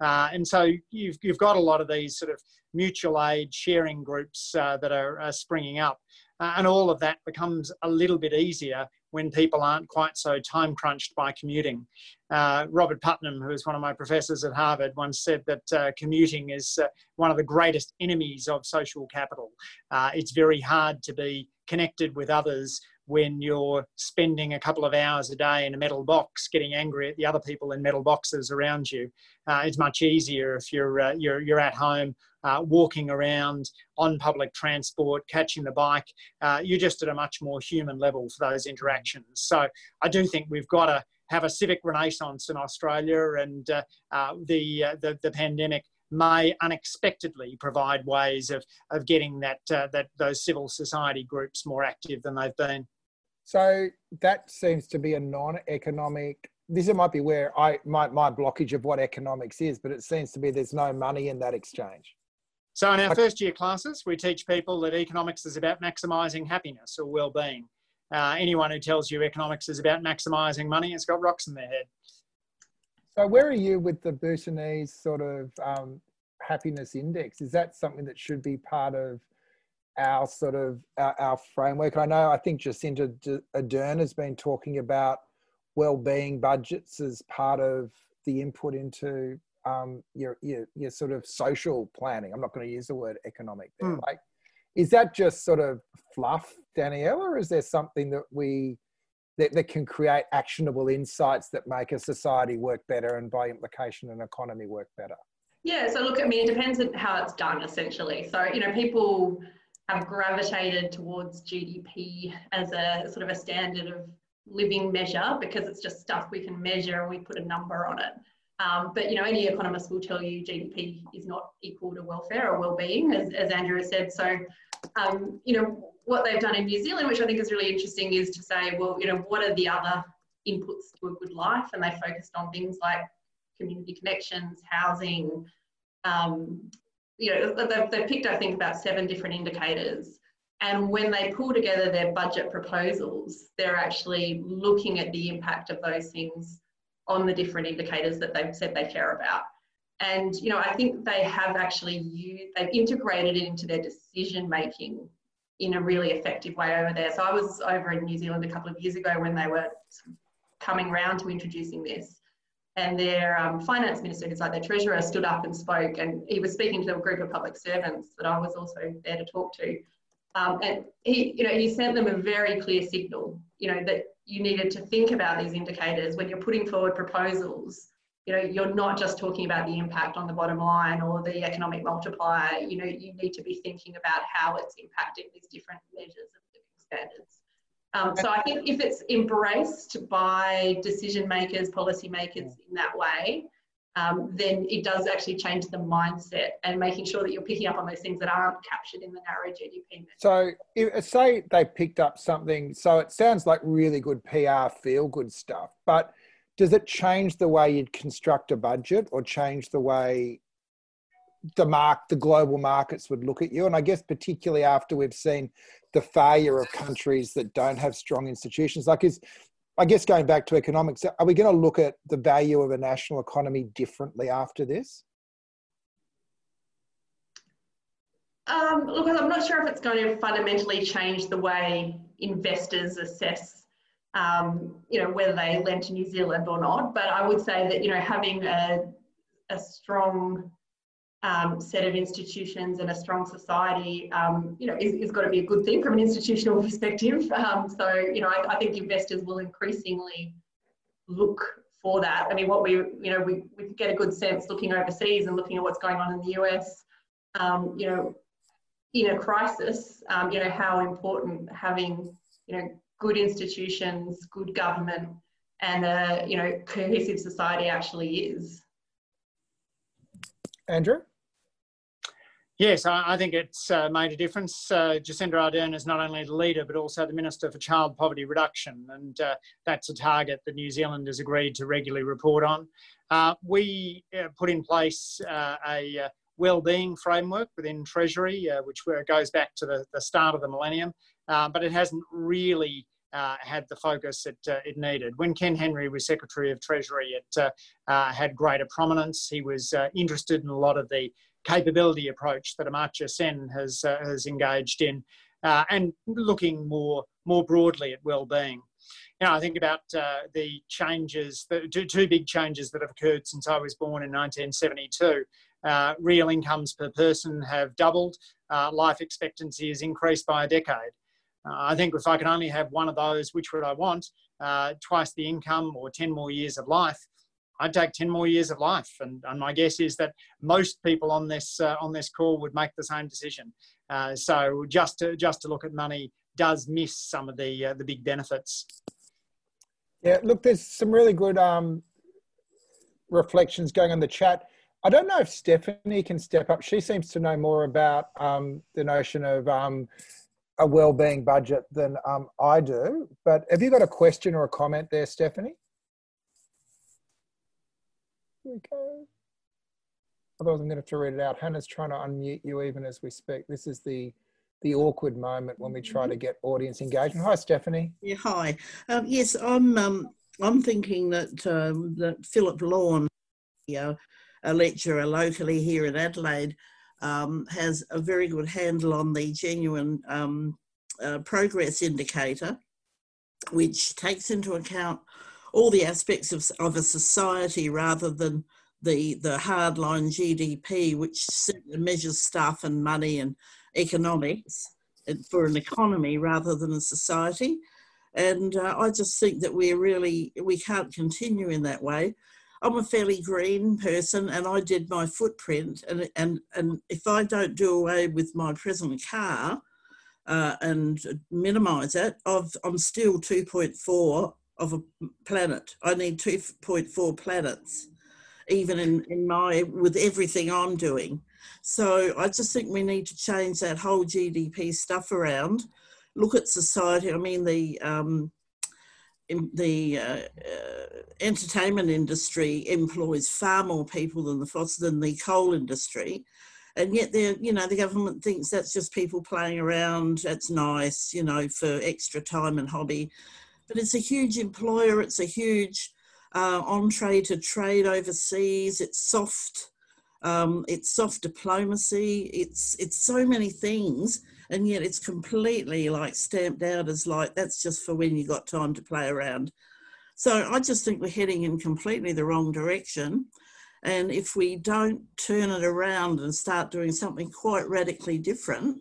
S2: Uh, and so you've, you've got a lot of these sort of mutual aid sharing groups uh, that are, are, springing up. Uh, and all of that becomes a little bit easier when people aren't quite so time crunched by commuting. Uh, Robert Putnam, who is one of my professors at Harvard, once said that uh, commuting is uh, one of the greatest enemies of social capital. Uh, it's very hard to be connected with others when you're spending a couple of hours a day in a metal box getting angry at the other people in metal boxes around you. Uh, it's much easier if you're, uh, you're, you're at home uh, walking around on public transport, catching the bike. Uh, you're just at a much more human level for those interactions. So I do think we've got to have a civic renaissance in Australia, and uh, uh, the, the, the pandemic may unexpectedly provide ways of, of getting that, uh, that those civil society groups more active than they've been.
S1: So that seems to be a non-economic. This might be where I my, my blockage of what economics is, but it seems to be there's no money in that exchange.
S2: So in our first year classes, we teach people that economics is about maximising happiness or well-being. Uh, anyone who tells you economics is about maximising money has got rocks in their head.
S1: So where are you with the Bhutanese sort of um, happiness index? Is that something that should be part of our sort of our, our framework? I know I think Jacinda Ardern has been talking about well-being budgets as part of the input into um, your, your, your sort of social planning. I'm not going to use the word economic there. Mm. Like, is that just sort of fluff, Danielle, or is there something that we that, that can create actionable insights that make a society work better and by implication an economy work better?
S3: Yeah, so look, I mean, it depends on how it's done essentially. So, you know, people have gravitated towards GDP as a sort of a standard of living measure because it's just stuff we can measure and we put a number on it. Um, but you know, any economist will tell you GDP is not equal to welfare or well-being, as, as Andrew has said. So, um, you know, what they've done in New Zealand, which I think is really interesting, is to say, well, you know, what are the other inputs to a good life? And they focused on things like community connections, housing. Um, you know, they've, they've picked, I think, about seven different indicators. And when they pull together their budget proposals, they're actually looking at the impact of those things on the different indicators that they've said they care about. And you know, I think they have actually used, they've integrated it into their decision making in a really effective way over there. So I was over in New Zealand a couple of years ago when they were coming around to introducing this. And their um, finance minister, who's like their treasurer, stood up and spoke. And he was speaking to a group of public servants that I was also there to talk to. Um, and he, you know, he sent them a very clear signal, you know, that you needed to think about these indicators when you're putting forward proposals you know, you're not just talking about the impact on the bottom line or the economic multiplier. You know, you need to be thinking about how it's impacting these different measures of living standards. Um, so I think if it's embraced by decision makers, policy makers in that way, um, then it does actually change the mindset and making sure that you're picking up on those things that aren't captured in the narrow GDP.
S1: So, if, say they picked up something, so it sounds like really good PR, feel good stuff, but does it change the way you'd construct a budget or change the way the mark the global markets would look at you and i guess particularly after we've seen the failure of countries that don't have strong institutions like is I guess going back to economics, are we going to look at the value of a national economy differently after this?
S3: Um, look, I'm not sure if it's going to fundamentally change the way investors assess, um, you know, whether they lend to New Zealand or not. But I would say that you know having a, a strong um, set of institutions and a strong society, um, you know, is, is got to be a good thing from an institutional perspective. Um, so, you know, I, I, think investors will increasingly look for that. I mean, what we, you know, we, we get a good sense looking overseas and looking at what's going on in the US, um, you know, in a crisis, um, you know, how important having, you know, good institutions, good government, and a, you know, cohesive society actually is.
S1: Andrew?
S2: Yes, I, think it's uh, made a difference. Uh, Jacinda Ardern is not only the leader, but also the Minister for Child Poverty Reduction, and uh, that's a target that New Zealand has agreed to regularly report on. Uh, we uh, put in place uh, a well-being framework within Treasury, which goes back to the, the, start of the millennium, but it hasn't really uh, had the focus it, uh, it needed. When Ken Henry was Secretary of Treasury, it uh, had greater prominence. He was interested in a lot of the capability approach that Amartya Sen has, uh, has engaged in uh, and looking more, more broadly at well-being. You know, I think about uh, the changes, the two, big changes that have occurred since I was born in 1972. Uh, real incomes per person have doubled. Uh, life expectancy has increased by a decade. Uh, I think if I could only have one of those, which would I want? twice the income or 10 more years of life. I'd take 10 more years of life. And, and my guess is that most people on this, uh, on this call would make the same decision. Uh, so just to, just to look at money does miss some of the, uh, the big benefits.
S1: Yeah, look, there's some really good um, reflections going on the chat. I don't know if Stephanie can step up. She seems to know more about um, the notion of um, a well-being budget than um, I do. But have you got a question or a comment there, Stephanie? We go. Otherwise, I'm going to have to read it out. Hannah's trying to unmute you even as we speak. This is the the awkward moment when we try to get audience engagement. Hi, Stephanie.
S5: Yeah, hi. Um, yes, I'm um, I'm thinking that um, that Philip Lawn, a lecturer locally here in Adelaide, um, has a very good handle on the genuine um, uh, progress indicator, which takes into account all the aspects of, of a society rather than the, the hardline GDP, which measures stuff and money and economics for an economy rather than a society. And uh, I just think that we're really, we can't continue in that way. I'm a fairly green person and I did my footprint and, and, and if I don't do away with my present car uh, and minimise it, I've, I'm still 2.4 of a planet. I need 2.4 planets, even in, in my, with everything I'm doing. So I just think we need to change that whole GDP stuff around. Look at society. I mean, the um, the uh, uh, entertainment industry employs far more people than the fossil than the coal industry, and yet they you know the government thinks that's just people playing around. That's nice, you know, for extra time and hobby but it's a huge employer. It's a huge uh, entree to trade overseas. It's soft. Um, it's soft diplomacy. It's it's so many things, and yet it's completely like stamped out as like that's just for when you got time to play around. So I just think we're heading in completely the wrong direction. And if we don't turn it around and start doing something quite radically different,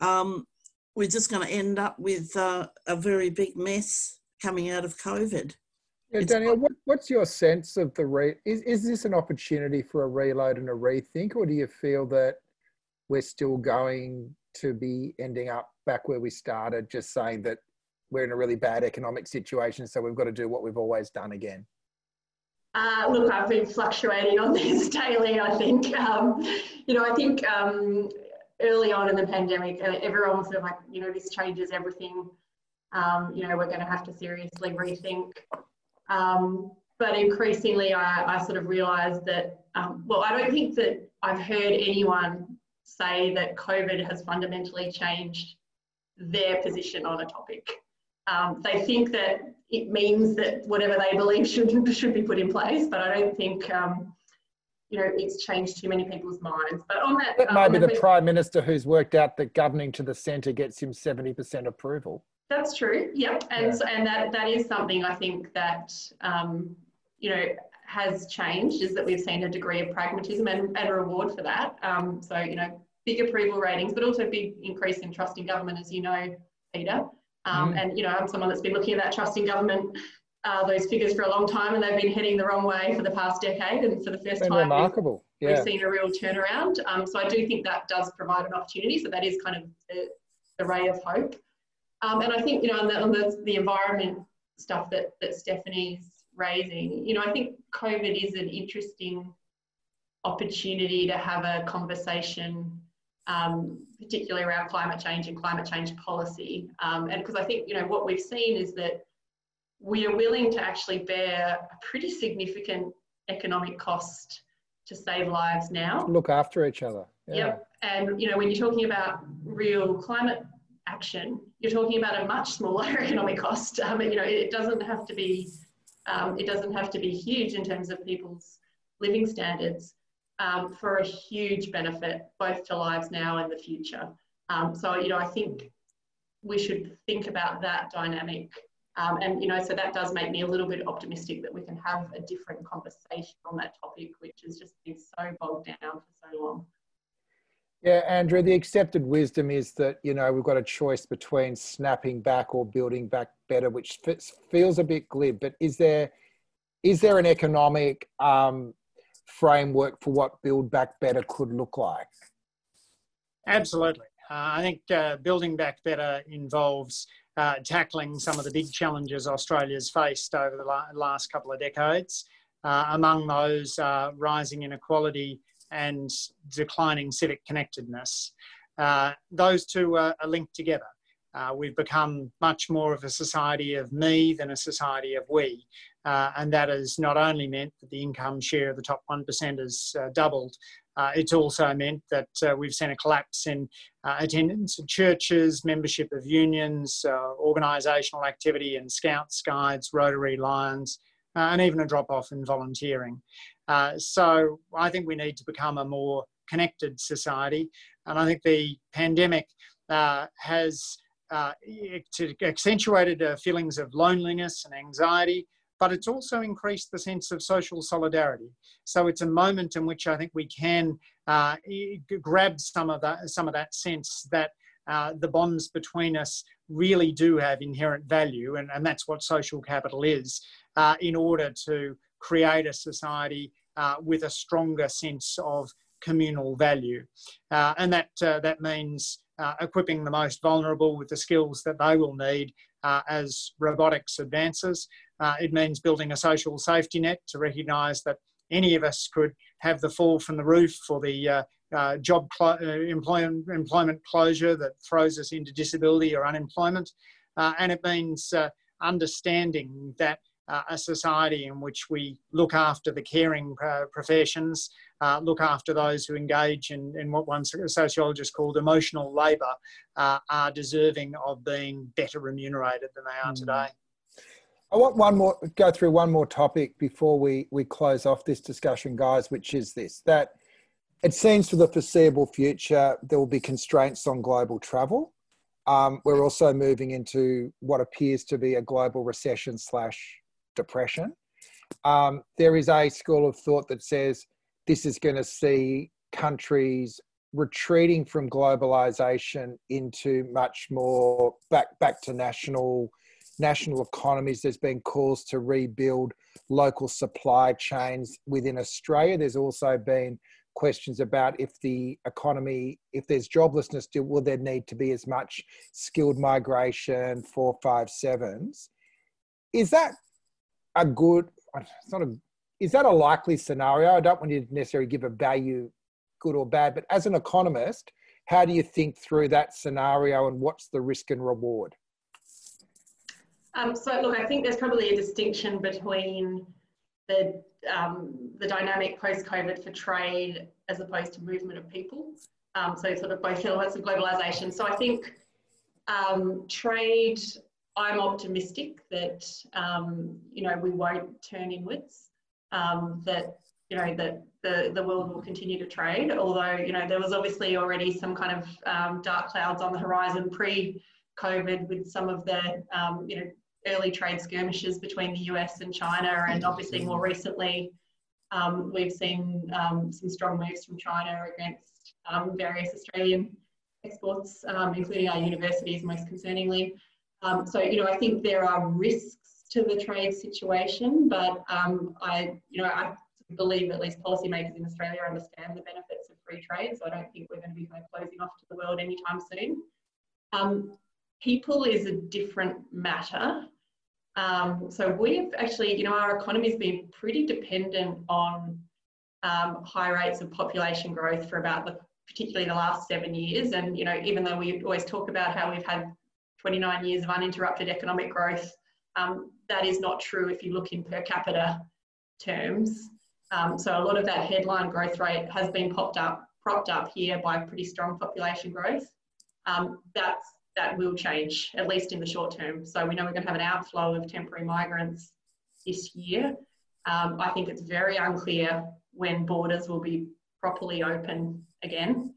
S5: um, we're just going to end up with uh, a very big mess coming out of COVID.
S1: Yeah, Danielle, what, what's your sense of the re? Is is this an opportunity for a reload and a rethink, or do you feel that we're still going to be ending up back where we started, just saying that we're in a really bad economic situation, so we've got to do what we've always done again?
S3: Uh, look, I've been fluctuating on this daily. I think, um, you know, I think um, early on in the pandemic, uh, everyone was sort of like, you know, this changes everything. Um, you know, we're going to have to seriously rethink. Um, but increasingly, I, I, sort of realised that, um, well, I don't think that I've heard anyone say that COVID has fundamentally changed their position on a topic. Um, they think that it means that whatever they believe should should be put in place, but I don't think um, you know it's changed too many people's minds. But on that,
S1: that um, the, the prime minister who's worked out that governing to the centre gets him seventy percent approval.
S3: That's true. Yep, and yeah. and that that is something I think that um, you know has changed is that we've seen a degree of pragmatism and, and reward for that. Um, so you know big approval ratings, but also a big increase in trust in government, as you know, Peter. Um, mm. And you know, I'm someone that's been looking at that trust in government, uh, those figures for a long time, and they've been heading the wrong way for the past decade. And for the first time,
S1: remarkable.
S3: We've, yeah. we've seen a real turnaround. Um, so I do think that does provide an opportunity. So that is kind of the, the ray of hope. Um, and I think you know, on the, on the, the environment stuff that that Stephanie's raising, you know, I think COVID is an interesting opportunity to have a conversation um, particularly around climate change and climate change policy. Um, and because I think, you know, what we've seen is that we are willing to actually bear a pretty significant economic cost to save lives now.
S1: Look after each other.
S3: Yeah. Yep. And, you know, when you're talking about real climate action, you're talking about a much smaller economic cost. Um, you know, it doesn't have to be, um, it doesn't have to be huge in terms of people's living standards um, for a huge benefit both to lives now and the future. Um, so, you know, I think we should think about that dynamic. Um, and, you know, so that does make me a little bit optimistic that we can have a different conversation on that topic, which has just been so bogged down for so long.
S1: Yeah, Andrew, the accepted wisdom is that, you know, we've got a choice between snapping back or building back better, which fits, feels a bit glib, but is there, is there an economic um, framework for what Build Back Better could look like?
S2: Absolutely. Uh, I think uh, Building Back Better involves uh, tackling some of the big challenges Australia's faced over the la last couple of decades. Uh, among those, rising inequality and declining civic connectedness. Uh, those two are, are linked together. Uh, we've become much more of a society of me than a society of we. Uh, and that has not only meant that the income share of the top 1% has uh, doubled, uh, it's also meant that uh, we've seen a collapse in uh, attendance at churches, membership of unions, organisational activity in Scouts, Guides, Rotary, Lions, and even a drop off in volunteering. So I think we need to become a more connected society. And I think the pandemic has uh, accentuated uh, feelings of loneliness and anxiety, but it's also increased the sense of social solidarity. So it's a moment in which I think we can uh, grab some of that, some of that sense that uh, the bonds between us really do have inherent value, and, and that's what social capital is, uh, in order to create a society uh, with a stronger sense of communal value. and that, that means uh, equipping the most vulnerable with the skills that they will need uh, as robotics advances. Uh, it means building a social safety net to recognise that any of us could have the fall from the roof for the uh, uh, job uh, employment, employment closure that throws us into disability or unemployment. and it means understanding that uh, a society in which we look after the caring uh, professions, uh, look after those who engage in, in what one sociologist called emotional labour, uh, are deserving of being better remunerated than they are mm. today.
S1: I want one more go through one more topic before we we close off this discussion, guys, which is this that it seems for the foreseeable future there will be constraints on global travel. Um, we're also moving into what appears to be a global recession slash depression. Um, there is a school of thought that says this is going to see countries retreating from globalization into much more back back to national national economies. There's been calls to rebuild local supply chains within Australia. There's also been questions about if the economy, if there's joblessness, will there need to be as much skilled migration, four, five, sevens? Is that a good, it's not a, is that a likely scenario? I don't want you to necessarily give a value, good or bad, but as an economist, how do you think through that scenario and what's the risk and reward?
S3: Um, so look, I think there's probably a distinction between the um, the dynamic post-COVID for trade as opposed to movement of people. Um, so sort of both elements of globalization. So I think um, trade, I'm optimistic that um, you know we won't turn inwards. Um, that you know that the the world will continue to trade. Although you know there was obviously already some kind of um, dark clouds on the horizon pre-COVID with some of the you know early trade skirmishes between the US and China, and obviously more recently, um, we've seen um, some strong moves from China against um, various Australian exports, um, including our universities, most concerningly. Um, so, you know, I think there are risks to the trade situation, but um, I, you know, I believe at least policymakers in Australia understand the benefits of free trade. So I don't think we're going to be kind of closing off to the world anytime soon. people is a different matter. Um, so we've actually, you know, our economy's been pretty dependent on um, high rates of population growth for about the, particularly the last seven years. And, you know, even though we always talk about how we've had 29 years of uninterrupted economic growth, um, that is not true if you look in per capita terms. Um, so a lot of that headline growth rate has been popped up, propped up here by pretty strong population growth. Um, that's that will change, at least in the short term. So we know we're going to have an outflow of temporary migrants this year. Um, I think it's very unclear when borders will be properly open again.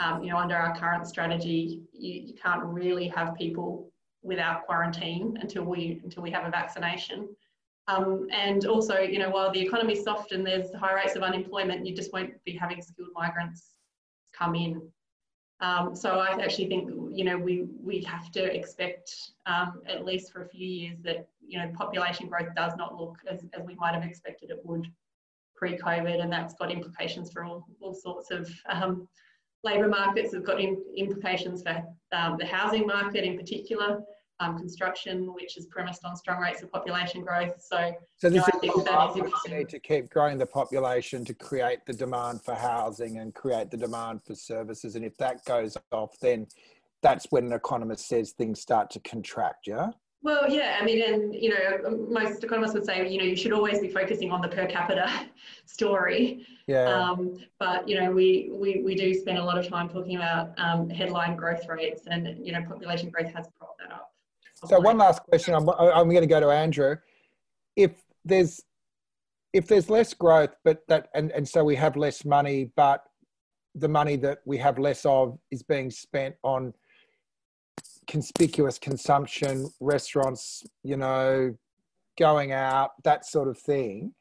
S3: Um, you know, under our current strategy, you, you, can't really have people without quarantine until we until we have a vaccination. Um, and also, you know, while the economy's soft and there's high rates of unemployment, you just won't be having skilled migrants come in. Um, so I actually think you know we we have to expect um, at least for a few years that you know population growth does not look as, as we might have expected it would pre-COVID, and that's got implications for all, all sorts of um, labour markets. It's got implications for um, the housing market in particular um, construction, which is premised on strong rates of population growth. So,
S1: so this you know, is that is need to keep growing the population to create the demand for housing and create the demand for services. And if that goes off, then that's when an economist says things start to contract. Yeah.
S3: Well, yeah, I mean, and you know, most economists would say, you know, you should always be focusing on the per capita story.
S1: Yeah.
S3: Um, but you know, we, we we do spend a lot of time talking about um, headline growth rates, and you know, population growth has propped that up.
S1: So one last question. I'm, I'm going to go to Andrew. If there's if there's less growth, but that and, and so we have less money, but the money that we have less of is being spent on conspicuous consumption, restaurants, you know, going out, that sort of thing.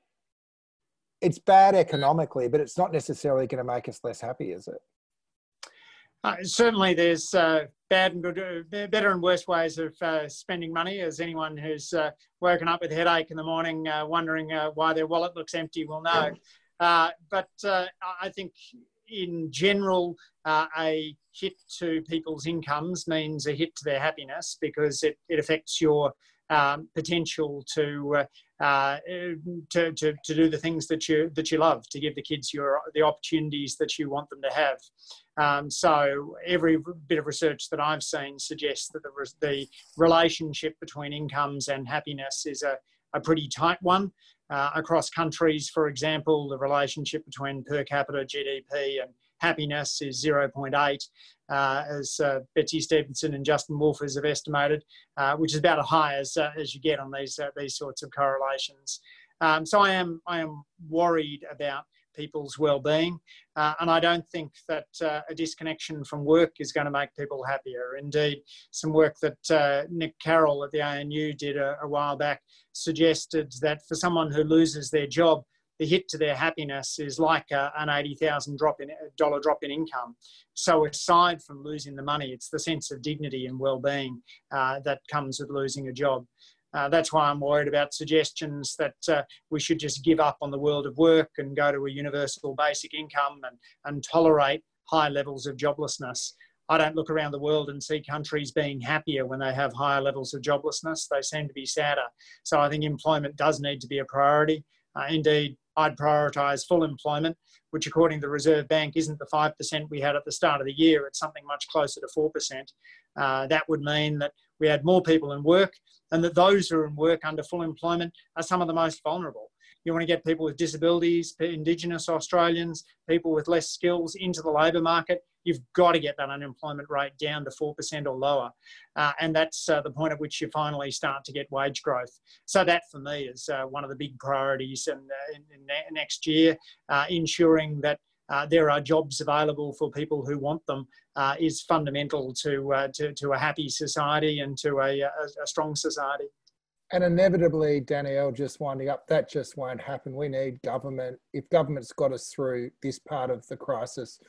S1: It's bad economically, but it's not necessarily going to make us less happy, is it?
S2: Uh, certainly, there's uh, bad and good, uh, better and worse ways of uh, spending money. As anyone who's uh, woken up with a headache in the morning, uh, wondering why their wallet looks empty, will know. but I think, in general, a hit to people's incomes means a hit to their happiness because it, it affects your um, potential to, uh, uh, to, to, to do the things that you, that you love, to give the kids your, the opportunities that you want them to have. Um, so every bit of research that I've seen suggests that the, the relationship between incomes and happiness is a, a pretty tight one. Uh, across countries, for example, the relationship between per capita GDP and happiness is 0.8, uh, as uh, Betsy Stevenson and Justin Wolfers have estimated, uh, which is about as high as, uh, as you get on these, uh, these sorts of correlations. Um, so I am, I am worried about people's well-being. Uh, and I don't think that uh, a disconnection from work is going to make people happier. Indeed, some work that uh, Nick Carroll at the ANU did a, a, while back suggested that for someone who loses their job, the hit to their happiness is like a, an eighty thousand drop in dollar drop in income. So aside from losing the money, it's the sense of dignity and well-being uh, that comes with losing a job. Uh, that's why I'm worried about suggestions that uh, we should just give up on the world of work and go to a universal basic income and, and tolerate high levels of joblessness. I don't look around the world and see countries being happier when they have higher levels of joblessness. They seem to be sadder. So I think employment does need to be a priority. Uh, indeed, I'd prioritise full employment, which according to the Reserve Bank isn't the 5% we had at the start of the year. It's something much closer to 4%. Uh, that would mean that we had more people in work and that those who are in work under full employment are some of the most vulnerable. You want to get people with disabilities, Indigenous Australians, people with less skills into the labour market. You've got to get that unemployment rate down to 4% or lower. Uh, and that's uh, the point at which you finally start to get wage growth. So, that for me is uh, one of the big priorities in, uh, in, in next year, uh, ensuring that uh, there are jobs available for people who want them uh, is fundamental to, uh, to, to, a happy society and to a, a, a, strong society.
S1: And inevitably, Danielle, just winding up, that just won't happen. We need government. If government's got us through this part of the crisis,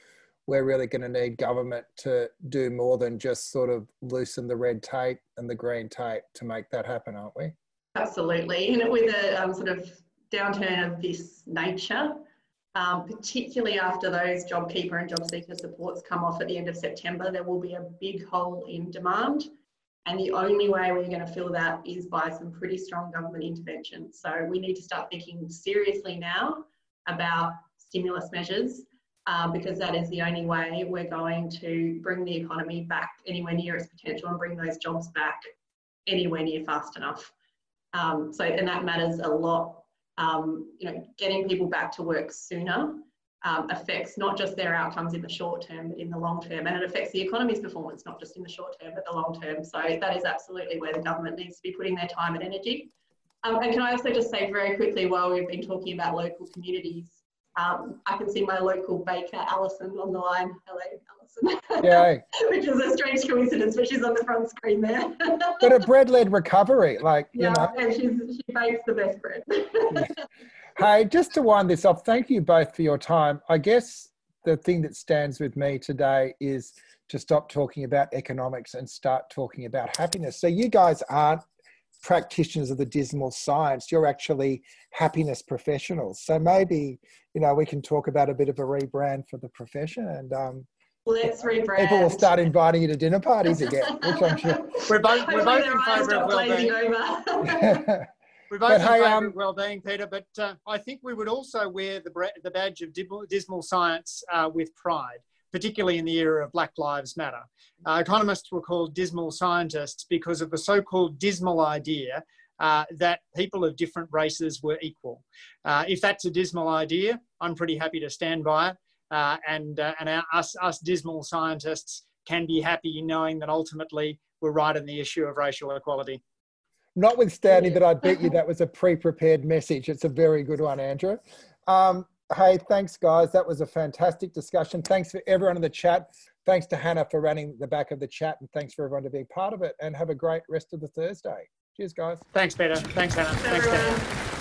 S1: we're really going to need government to do more than just sort of loosen the red tape and the green tape to make that happen, aren't we?
S3: Absolutely. And with a um, sort of downturn of this nature, um, particularly after those JobKeeper and JobSeeker supports come off at the end of September, there will be a big hole in demand. And the only way we're going to fill that is by some pretty strong government intervention. So we need to start thinking seriously now about stimulus measures uh, because that is the only way we're going to bring the economy back anywhere near its potential and bring those jobs back anywhere near fast enough. Um, so, and that matters a lot um, you know, getting people back to work sooner um, affects not just their outcomes in the short term, but in the long term. And it affects the economy's performance, not just in the short term, but the long term. So that is absolutely where the government needs to be putting their time and energy. Um, and can I also just say very quickly, while we've been talking about local communities, um, I can see my local baker, Alison, on the line. Hello, Alison.
S1: Yeah.
S3: Which is a strange coincidence, but she's on the front screen there.
S1: but a bread-led recovery, like, you
S3: yeah,
S1: know.
S3: and she's, she bakes the best bread.
S1: hey, just to wind this off, thank you both for your time. I guess the thing that stands with me today is to stop talking about economics and start talking about happiness. So you guys aren't practitioners of the dismal science you're actually happiness professionals so maybe you know we can talk about a bit of a rebrand for the profession and um,
S3: Let's rebrand.
S1: People will start inviting you to dinner parties again, which I'm sure.
S2: We're both, we're both in favour of well-being. we're both but in hey, favour um, of well-being, Peter. But uh, I think we would also wear the, the badge of dismal science uh, with pride particularly in the era of Black Lives Matter. Uh, economists were called dismal scientists because of the so-called dismal idea uh, that people of different races were equal. Uh, if that's a dismal idea, I'm pretty happy to stand by it. Uh, and uh, and our, us, us dismal scientists can be happy knowing that ultimately we're right on the issue of racial equality.
S1: Notwithstanding that I bet you that was a pre-prepared message. It's a very good one, Andrew. Um, Hey, thanks, guys. That was a fantastic discussion. Thanks for everyone in the chat. Thanks to Hannah for running the back of the chat, and thanks for everyone to be part of it. And have a great rest of the Thursday. Cheers, guys.
S2: Thanks, Peter. Thanks, Hannah. Thanks, Hannah.